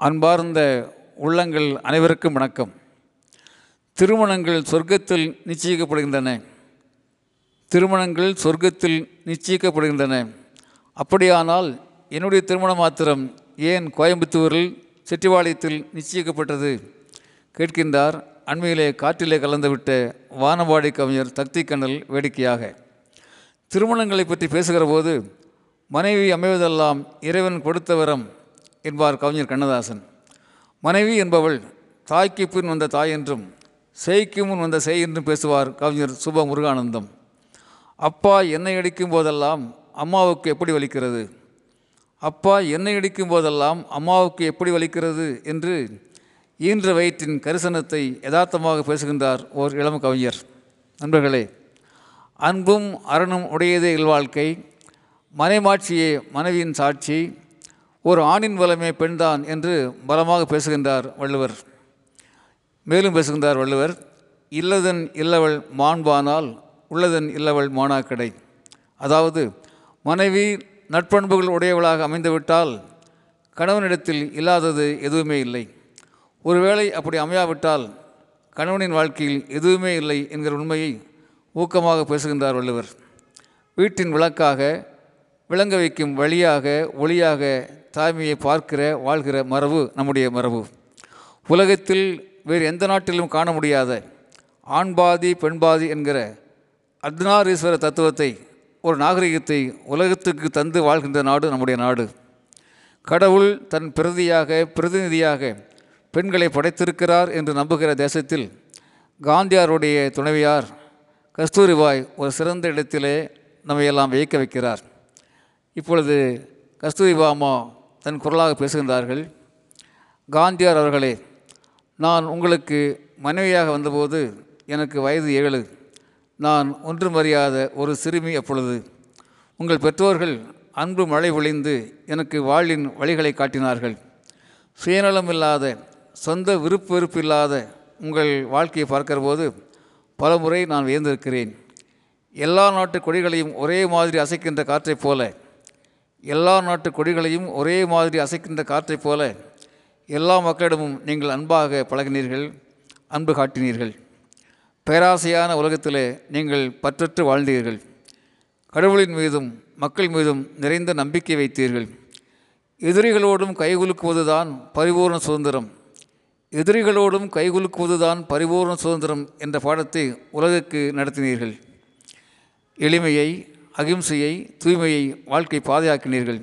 அன்பார்ந்த உள்ளங்கள் அனைவருக்கும் வணக்கம். திருமணங்கள் சொர்க்கத்தில் நிச்சயிக்கப்படுகின்றன. திருமணங்கள் சொர்க்கத்தில் நிச்சயிக்கப்படுகின்றன. அப்படியானால் என்னுடைய திருமணம் மாத்திரம் ஏன் கோயம்புத்தூரில் செட்டிவாளையத்தில் நிச்சயிக்கப்பட்டது? கேட்கின்றார் அண்மையிலே காற்றிலே கலந்துவிட்ட வானவாடி கவிஞர் தக்தி கண்ணல் வேடிக்கையாக. திருமணங்களை பற்றி பேசுகிற போது மனைவி அமைவதெல்லாம் இறைவன் கொடுத்த வரம். என்பார் கவிஞர் கண்ணதாசன். மனைவி என்பவள் தாய்க்கு பின் வந்த தாய் என்றும் சேய்க்கு முன் வந்த செய் என்றும் பேசுவார் கவிஞர் சுப முருகானந்தம் அப்பா என்னை அடிக்கும் போதெல்லாம் அம்மாவுக்கு எப்படி வலிக்கிறது? அப்பா என்னை அடிக்கும் போதெல்லாம் அம்மாவுக்கு எப்படி வலிக்கிறது? என்று ஈன்ற வயிற்றின் கரிசனத்தை யதார்த்தமாக பேசுகின்றார் ஓர் இளம் கவிஞர். நண்பர்களே அன்பும் அரணும் உடையதே இல்வாழ்க்கை. மனைமாட்சியே மனைவியின் சாட்சி. ஒரு ஆணின் வலமே பெண்தான் என்று பலமாக பேசுகின்றார் வள்ளுவர். மேலும் பேசுகின்றார் வள்ளுவர் இல்லதன் இல்லவள் மாண்பானால் உள்ளதன் இல்லவள் மானாக்கடை. அதாவது மனைவி நட்பண்புகள் உடையவளாக அமைந்துவிட்டால் கணவனிடத்தில் இல்லாதது எதுவுமே இல்லை. ஒருவேளை அப்படி அமையாவிட்டால் கணவனின் வாழ்க்கையில் எதுவுமே இல்லை என்கிற உண்மையை ஊக்கமாக பேசுகின்றார் வள்ளுவர். வீட்டின் விளக்காக விளங்க வைக்கும் வழியாக ஒளியாக தாய்மையை பார்க்கிற வாழ்கிற மரபு நம்முடைய மரபு. உலகத்தில் வேறு எந்த நாட்டிலும் காண முடியாத ஆண்பாதி பெண்பாதி என்கிற அர்த்தநாரீஸ்வர தத்துவத்தை ஒரு நாகரிகத்தை உலகத்துக்கு தந்து வாழ்கின்ற நாடு நம்முடைய நாடு. கடவுள் தன் பிரதியாக பிரதிநிதியாக பெண்களை படைத்திருக்கிறார் என்று நம்புகிற தேசத்தில் காந்தியாருடைய துணைவியார் கஸ்தூரிபாய் ஒரு சிறந்த இடத்திலே நம்மையெல்லாம் வியக்க வைக்கிறார். இப்பொழுது கஸ்தூரிபாமா தன் குரலாக பேசுகின்றார்கள். காந்தியார் அவர்களே நான் உங்களுக்கு மனைவியாக வந்தபோது எனக்கு வயது ஏழு. நான் ஒன்றும் அறியாத ஒரு சிறுமி அப்பொழுது. உங்கள் பெற்றோர்கள் அன்பு மழை பொழிந்து எனக்கு வாழ்வின் வழிகளை காட்டினார்கள். சுயநலம் இல்லாத சொந்த விருப்பு வெறுப்பு இல்லாத உங்கள் வாழ்க்கையை பார்க்கிற போது பல முறை நான் வியந்திருக்கிறேன். எல்லா நாட்டு கொடிகளையும் ஒரே மாதிரி அசைக்கின்ற காற்றைப் போல எல்லா நாட்டு கொடிகளையும் ஒரே மாதிரி அசைக்கின்ற காற்றைப் போல எல்லா மக்களிடமும் நீங்கள் அன்பாக பழகினீர்கள் அன்பு காட்டினீர்கள். பேராசையான உலகத்திலே நீங்கள் பற்றற்று வாழ்ந்தீர்கள். கடவுளின் மீதும் மக்கள் மீதும் நிறைந்த நம்பிக்கை வைத்தீர்கள். எதிரிகளோடும் கைகுலுக்குவதுதான் பரிபூர்ண சுதந்திரம். எதிரிகளோடும் கைகுலுக்குவதுதான் பரிபூர்ண சுதந்திரம் என்ற பாடத்தை உலகுக்கு நடத்தினீர்கள். எளிமையை அகிம்சையை தூய்மையை வாழ்க்கை பாதையாக்கினீர்கள்.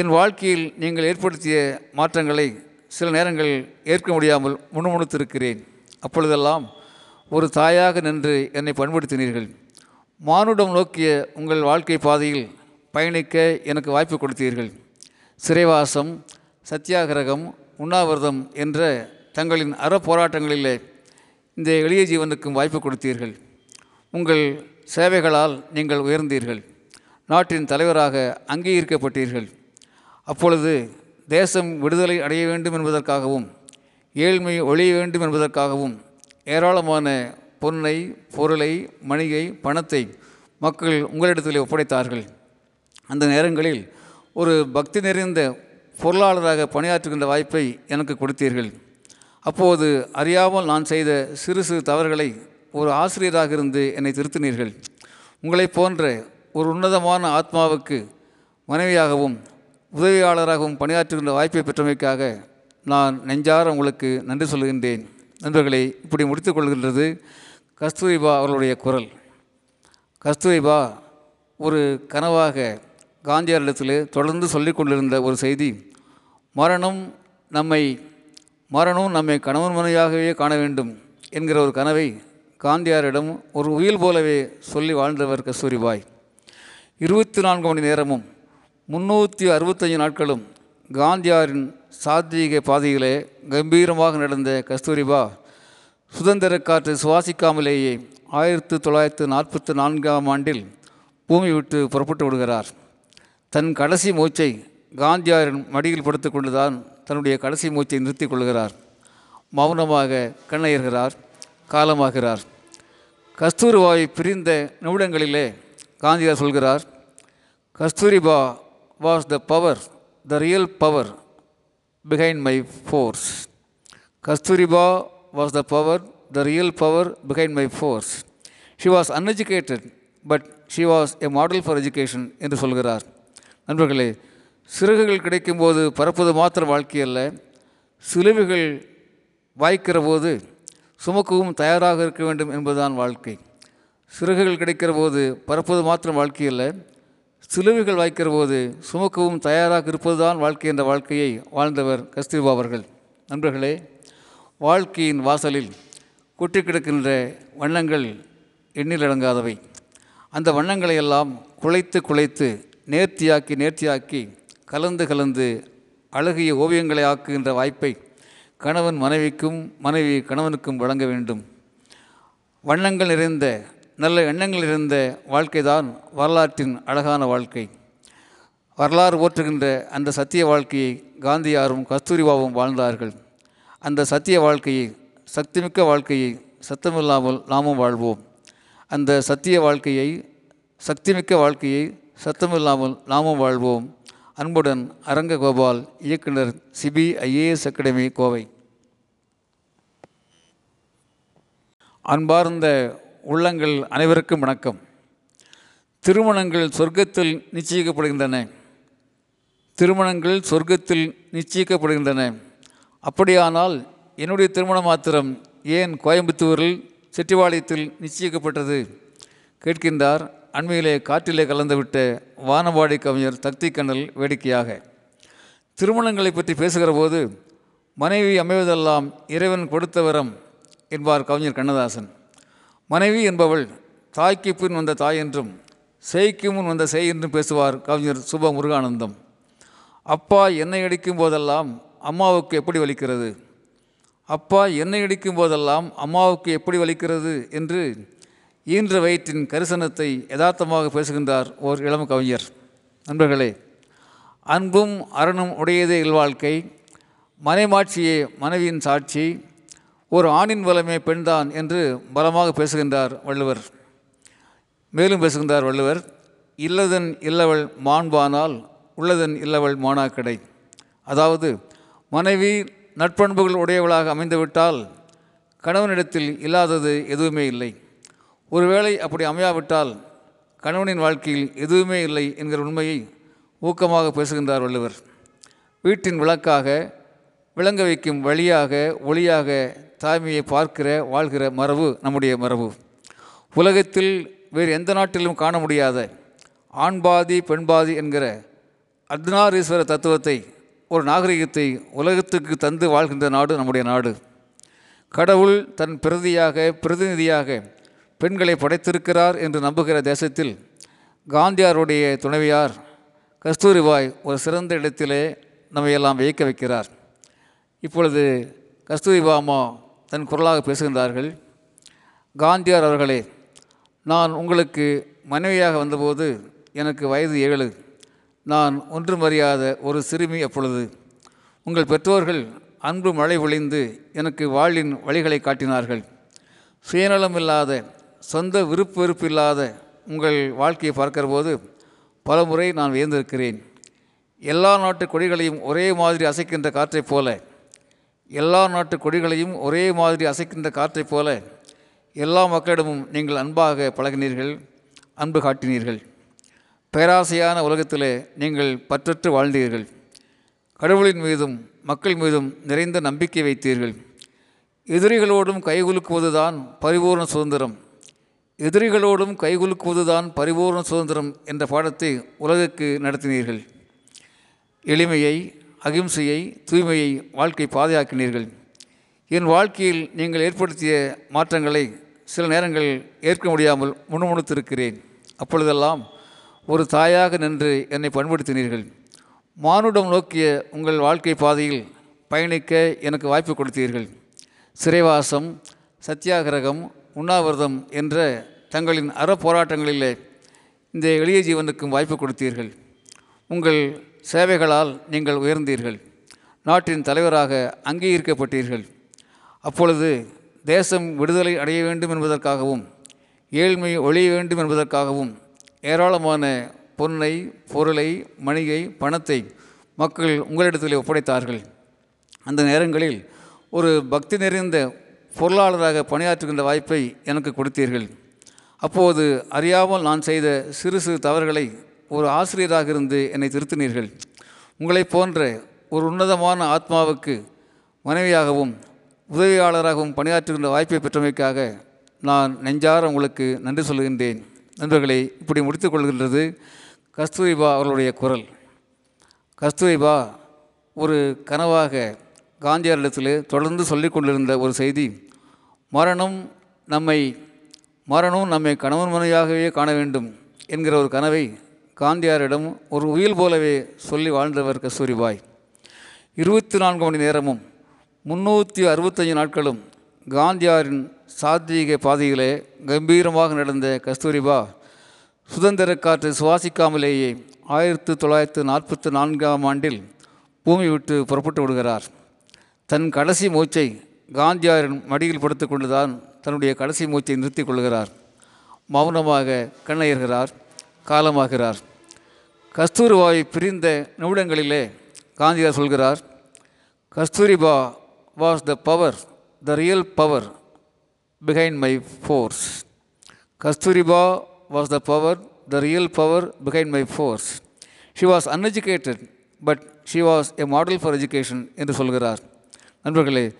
என் வாழ்க்கையில் நீங்கள் ஏற்படுத்திய மாற்றங்களை சில நேரங்களில் ஏற்க முடியாமல் முணுமுணுத்திருக்கிறேன். அப்பொழுதெல்லாம் ஒரு தாயாக நின்று என்னை பண்படுத்தினீர்கள். மானுடம் நோக்கிய உங்கள் வாழ்க்கை பாதையில் பயணிக்க எனக்கு வாய்ப்பு கொடுத்தீர்கள். சிறைவாசம் சத்தியாகிரகம் உண்ணாவிரதம் என்ற தங்களின் அறப்போராட்டங்களிலே இந்த எளிய ஜீவனுக்கும் வாய்ப்பு கொடுத்தீர்கள். உங்கள் சேவைகளால் நீங்கள் உயர்ந்தீர்கள். நாட்டின் தலைவராக அங்கீகரிக்கப்பட்டீர்கள். அப்பொழுது தேசம் விடுதலை அடைய வேண்டும் என்பதற்காகவும் ஏழ்மை ஒழிய வேண்டும் என்பதற்காகவும் ஏராளமான பொன்னை பொருளை மணிகை பணத்தை மக்கள் உங்களிடத்தில் ஒப்படைத்தார்கள். அந்த நேரங்களில் ஒரு பக்தி நிறைந்த பொருளாளராக பணியாற்றுகின்ற வாய்ப்பை எனக்கு கொடுத்தீர்கள். அப்போது அறியாமல் நான் செய்த சிறு சிறு தவறுகளை ஒரு ஆசிரியராக இருந்து என்னை திருத்தினீர்கள். உங்களைப் போன்ற ஒரு உன்னதமான ஆத்மாவுக்கு மனைவியாகவும் உதவியாளராகவும் பணியாற்றுகின்ற வாய்ப்பை பெற்றமைக்காக நான் நெஞ்சார உங்களுக்கு நன்றி சொல்கின்றேன் நண்பர்களை இப்படி முடித்துக்கொள்கின்றது கஸ்தூரிபா அவர்களுடைய குரல். கஸ்தூரிபா ஒரு கனவாக காந்தியாரிடத்தில் தொடர்ந்து சொல்லிக் கொண்டிருந்த ஒரு செய்தி. மரணம் நம்மை மரணம் நம்மை கணவன் மனைவியாகவே காண வேண்டும் என்கிற ஒரு கனவை காந்தியாரிடம் ஒரு உயில் போலவே சொல்லி வாழ்ந்தவர் கஸ்தூரிபாய் இருபத்தி நான்கு மணி நேரமும் முன்னூற்றி அறுபத்தஞ்சு நாட்களும் காந்தியாரின் சாத்வீக பாதையிலே கம்பீரமாக நடந்த கஸ்தூரிபா சுதந்திர காற்று சுவாசிக்காமலேயே ஆயிரத்து தொள்ளாயிரத்து நாற்பத்தி நான்காம் ஆண்டில் பூமி விட்டு புறப்பட்டு விடுகிறார். தன் கடைசி மூச்சை காந்தியாரின் மடியில் படுத்து கொண்டுதான் தன்னுடைய கடைசி மூச்சை நிறுத்திக் கொள்கிறார். மௌனமாக கண்ணயர்கிறார் காலமாகிறார். கஸ்தூர்பாவை பிரிந்த நிமிடங்களிலே காந்தியார் சொல்கிறார் Kasturba was the power the real power behind my force Kasturba was the power the real power behind my force she was uneducated but she was a model for education என்று சொல்கிறார் நண்பர்களே சிறுகுகள் கிடைக்கும்போது பறப்பது மாத்திர வாழ்க்கையல்ல சிலுவைகள் வாய்க்கிற போது சுமக்கவும் தயாராக இருக்க வேண்டும் என்பதுதான் வாழ்க்கை. சிறகுகள் கிடைக்கிற போது பறப்பது மாத்திரம் வாழ்க்கை அல்ல. சிலுவைகள் வாய்க்கிற போது சுமக்கவும் தயாராக இருப்பதுதான் வாழ்க்கை என்ற வாழ்க்கையை வாழ்ந்தவர் கஸ்தூர்பா அவர்கள். நண்பர்களே வாழ்க்கையின் வாசலில் கொட்டி கிடக்கின்ற வண்ணங்கள் எண்ணிலடங்காதவை அந்த வண்ணங்களை எல்லாம் குலைத்து குலைத்து நேர்த்தியாக்கி நேர்த்தியாக்கி கலந்து கலந்து அழகிய ஓவியங்களை ஆக்குகின்ற வாய்ப்பை கணவன் மனைவிக்கும் மனைவி கணவனுக்கும் வழங்க வேண்டும். வண்ணங்கள் நிறைந்த நல்ல எண்ணங்கள் நிறைந்த வாழ்க்கை தான் வரலாற்றின் அழகான வாழ்க்கை. வரலாறு போற்றுகின்ற அந்த சத்திய வாழ்க்கையை காந்தியாரும் கஸ்தூரிபாவும் வாழ்ந்தார்கள். அந்த சத்திய வாழ்க்கையை சக்திமிக்க வாழ்க்கையை சத்தமில்லாமல் நாமும் வாழ்வோம். அந்த சத்திய வாழ்க்கையை சக்திமிக்க வாழ்க்கையை சத்தமில்லாமல் நாமும் வாழ்வோம். அன்புடன் அரங்ககோபால் இயக்குனர் சிபி ஐஏஎஸ் அகாடமி கோவை. அன்பார்ந்த உள்ளங்கள் அனைவருக்கும் வணக்கம். திருமணங்கள் சொர்க்கத்தில் நிச்சயிக்கப்படுகின்றன. திருமணங்கள் சொர்க்கத்தில் நிச்சயிக்கப்படுகின்றன. அப்படியானால் என்னுடைய திருமணம் மாத்திரம் ஏன் கோயம்புத்தூரில் செட்டிவாளையத்தில் நிச்சயிக்கப்பட்டது? கேட்கின்றார் அண்மையிலே காற்றிலே கலந்துவிட்ட வானவாடி கவிஞர் தக்தி கண்ணல் வேடிக்கையாக. திருமணங்களை பற்றி பேசுகிற போது மனைவி அமைவதெல்லாம் இறைவன் கொடுத்த வரம் என்பார் கவிஞர் கண்ணதாசன். மனைவி என்பவள் தாய்க்கு பின் வந்த தாய் என்றும் செய்க்கு முன் வந்த செய் என்றும் பேசுவார் கவிஞர் சுப முருகானந்தம் அப்பா என்னை அடிக்கும் போதெல்லாம் அம்மாவுக்கு எப்படி வலிக்கிறது? அப்பா என்னை அடிக்கும் போதெல்லாம் அம்மாவுக்கு எப்படி வலிக்கிறது? என்று ஈன்ற வயிற்றின் கரிசனத்தை யதார்த்தமாக பேசுகின்றார் ஓர் இளம் கவிஞர். நண்பர்களே அன்பும் அரணும் உடையதே இல்வாழ்க்கை. மனைமாட்சியே மனைவியின் சாட்சி. ஒரு ஆணின் பலமே பெண்தான் என்று பலமாக பேசுகின்றார் வள்ளுவர். மேலும் பேசுகின்றார் வள்ளுவர் இல்லதன் இல்லவள் மாண்பானால் உள்ளதன் இல்லவள் மானாக்கடை. அதாவது மனைவி நட்பண்புகள் உடையவளாக அமைந்துவிட்டால் கணவனிடத்தில் இல்லாதது எதுவுமே இல்லை. ஒருவேளை அப்படி அமையாவிட்டால் கணவனின் வாழ்க்கையில் எதுவுமே இல்லை என்கிற உண்மையை ஊக்கமாக பேசுகின்றார் வள்ளுவர். வீட்டின் விளக்காக விளங்க வைக்கும் வழியாக ஒளியாக தாய்மையை பார்க்கிற வாழ்கிற மரபு நம்முடைய மரபு. உலகத்தில் வேறு எந்த நாட்டிலும் காண முடியாத ஆண்பாதி பெண்பாதி என்கிற அர்த்தநாரீஸ்வர தத்துவத்தை ஒரு நாகரிகத்தை உலகத்துக்கு தந்து வாழ்கின்ற நாடு நம்முடைய நாடு. கடவுள் தன் பிரதியாக பிரதிநிதியாக பெண்களை படைத்திருக்கிறார் என்று நம்புகிற தேசத்தில் காந்தியாருடைய துணைவியார் கஸ்தூரிபாய் ஒரு சிறந்த இடத்திலே நம்மையெல்லாம் வியக்க வைக்கிறார். இப்பொழுது கஸ்தூரிபா அம்மா தன் குரலாக பேசுகின்றார்கள். காந்தியார் அவர்களே நான் உங்களுக்கு மனைவியாக வந்தபோது எனக்கு வயது ஏழு. நான் ஒன்றும் அறியாத ஒரு சிறுமி அப்பொழுது. உங்கள் பெற்றோர்கள் அன்பு மழை பொழிந்து எனக்கு வாழ்வின் வழிகளை காட்டினார்கள். சுயநலம் இல்லாத சொந்த விருப்பு வெறுப்பு இல்லாத உங்கள் வாழ்க்கையை பார்க்கிற போது பல முறை நான் வியந்திருக்கிறேன். எல்லா நாட்டு கொடிகளையும் ஒரே மாதிரி அசைக்கின்ற காற்றைப் போல எல்லா நாட்டு கொடிகளையும் ஒரே மாதிரி அசைக்கின்ற காற்றைப் போல எல்லா மக்களிடமும் நீங்கள் அன்பாக பழகினீர்கள் அன்பு காட்டினீர்கள். பேராசையான உலகத்திலே நீங்கள் பற்றற்று வாழ்ந்தீர்கள். கடவுளின் மீதும் மக்கள் மீதும் நிறைந்த நம்பிக்கை வைத்தீர்கள். எதிரிகளோடும் கைகுலுக்குவதுதான் பரிபூர்ண சுதந்திரம். எதிரிகளோடும் கைகுலுக்குவதுதான் பரிபூர்ண சுதந்திரம் என்ற பாடத்தை உலகுக்கு நடத்தினீர்கள். எளிமையை அகிம்சையை தூய்மையை வாழ்க்கை பாதையாக்கினீர்கள். என் வாழ்க்கையில் நீங்கள் ஏற்படுத்திய மாற்றங்களை சில நேரங்களில் ஏற்க முடியாமல் முணுமுணுத்திருக்கிறேன். அப்பொழுதெல்லாம் ஒரு தாயாக நின்று என்னை பண்படுத்தினீர்கள். மானுடம் நோக்கிய உங்கள் வாழ்க்கை பாதையில் பயணிக்க எனக்கு வாய்ப்பு கொடுத்தீர்கள். சிறைவாசம் சத்தியாகிரகம் உண்ணாவிரதம் என்ற தங்களின் அறப்போராட்டங்களிலே இந்த எளிய ஜீவனுக்கும் வாய்ப்பு கொடுத்தீர்கள். உங்கள் சேவைகளால் நீங்கள் உயர்ந்தீர்கள். நாட்டின் தலைவராக அங்கீகரிக்கப்பட்டீர்கள். அப்பொழுது தேசம் விடுதலை அடைய வேண்டும் என்பதற்காகவும் ஏழ்மை ஒழிய வேண்டும் என்பதற்காகவும் ஏராளமான பொன்னை பொருளை மணிகை பணத்தை மக்கள் உங்களிடத்தில் ஒப்படைத்தார்கள். அந்த நேரங்களில் ஒரு பக்தி நிறைந்த பொருளாளராக பணியாற்றுகின்ற வாய்ப்பை எனக்கு கொடுத்தீர்கள். அப்போது அறியாமல் நான் செய்த சிறு சிறு தவறுகளை ஒரு ஆசிரியராக இருந்து என்னை திருத்தினீர்கள். உங்களைப் போன்ற ஒரு உன்னதமான ஆத்மாவுக்கு மனைவியாகவும் உதவியாளராகவும் பணியாற்றுகின்ற வாய்ப்பை பெற்றமைக்காக நான் நெஞ்சார உங்களுக்கு நன்றி சொல்கின்றேன். நண்பர்களை இப்படி முடித்துக்கொள்கின்றது கஸ்தூரிபா அவர்களுடைய குரல். கஸ்தூரிபா ஒரு கனவாக காந்தியாரிடத்தில் தொடர்ந்து சொல்லிக் கொண்டிருந்த ஒரு செய்தி மரணம் நம்மை மரணம் நம்மை கணவன் மனையாகவே காண வேண்டும் என்கிற ஒரு கனவை காந்தியாரிடம் ஒரு உயில் போலவே சொல்லி வாழ்ந்தவர் கஸ்தூரிபாய் இருபத்தி நான்கு மணி நேரமும் முன்னூற்றி அறுபத்தஞ்சு நாட்களும் காந்தியாரின் சாத்வீக பாதையிலே கம்பீரமாக நடந்த கஸ்தூரிபா சுதந்திர காற்று சுவாசிக்காமலேயே ஆயிரத்து தொள்ளாயிரத்து நாற்பத்தி நான்காம் ஆண்டில் பூமி விட்டு புறப்பட்டு விடுகிறார். தன் கடைசி மூச்சை காந்தியாரின் மடியில் படுத்து கொண்டுதான் தன்னுடைய கடைசி மூச்சை நிறுத்தி கொள்கிறார். மௌனமாக கண்ணயர்கிறார் காலமாகிறார். கஸ்தூரிபாவை பிரிந்த நிமிடங்களிலே காந்தியார் சொல்கிறார் Kasturba was the power the real power behind my force. Kasturba was the power the real power behind my force. She was uneducated but she was a model for education என்று சொல்கிறார். நண்பர்களே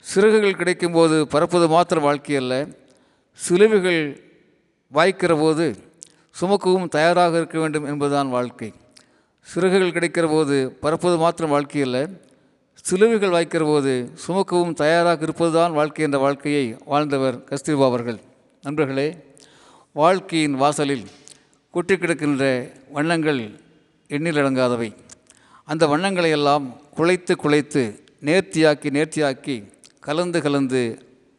சிறகுகள் கிடைக்கும்போது பறப்பது மாத்திரம் வாழ்க்கை அல்ல. சிலுவைகள் வாய்க்கிற போது சுமக்கவும் தயாராக இருக்க வேண்டும் என்பதுதான் வாழ்க்கை. சிறகுகள் கிடைக்கிற போது பறப்பது மாத்திரம் வாழ்க்கை அல்ல. சிலுவைகள் வாய்க்கிற போது சுமக்கவும் தயாராக இருப்பதுதான் வாழ்க்கை என்ற வாழ்க்கையை வாழ்ந்தவர் கஸ்தூரிபா அவர்கள். நண்பர்களே வாழ்க்கையின் வாசலில் கொட்டி கிடக்கின்ற வண்ணங்கள் எண்ணிலடங்காதவை அந்த வண்ணங்களை எல்லாம் குலைத்து குலைத்து நேர்த்தியாக்கி நேர்த்தியாக்கி கலந்து கலந்து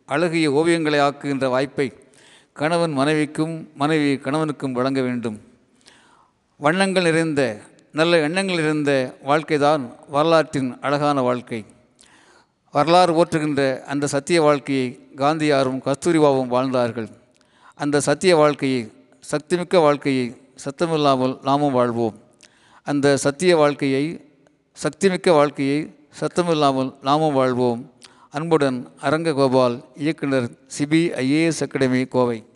அழகிய ஓவியங்களை ஆக்குகின்ற வாய்ப்பை கணவன் மனைவிக்கும் மனைவி கணவனுக்கும் வழங்க வேண்டும். வண்ணங்கள் நிறைந்த நல்ல எண்ணங்கள் நிறைந்த வாழ்க்கை தான் வரலாற்றின் அழகான வாழ்க்கை. வரலாறு ஓற்றுகின்ற அந்த சத்திய வாழ்க்கையை காந்தியாரும் கஸ்தூரிபாவும் வாழ்ந்தார்கள். அந்த சத்திய வாழ்க்கையை சக்திமிக்க வாழ்க்கையை சத்தமில்லாமல் நாமும் வாழ்வோம். அந்த சத்திய வாழ்க்கையை சக்திமிக்க வாழ்க்கையை சத்தமில்லாமல் நாமும் வாழ்வோம். அன்புடன் அரங்க கோபால் இயக்குனர் சிபிஐஏஎஸ் அகாடமி கோவை.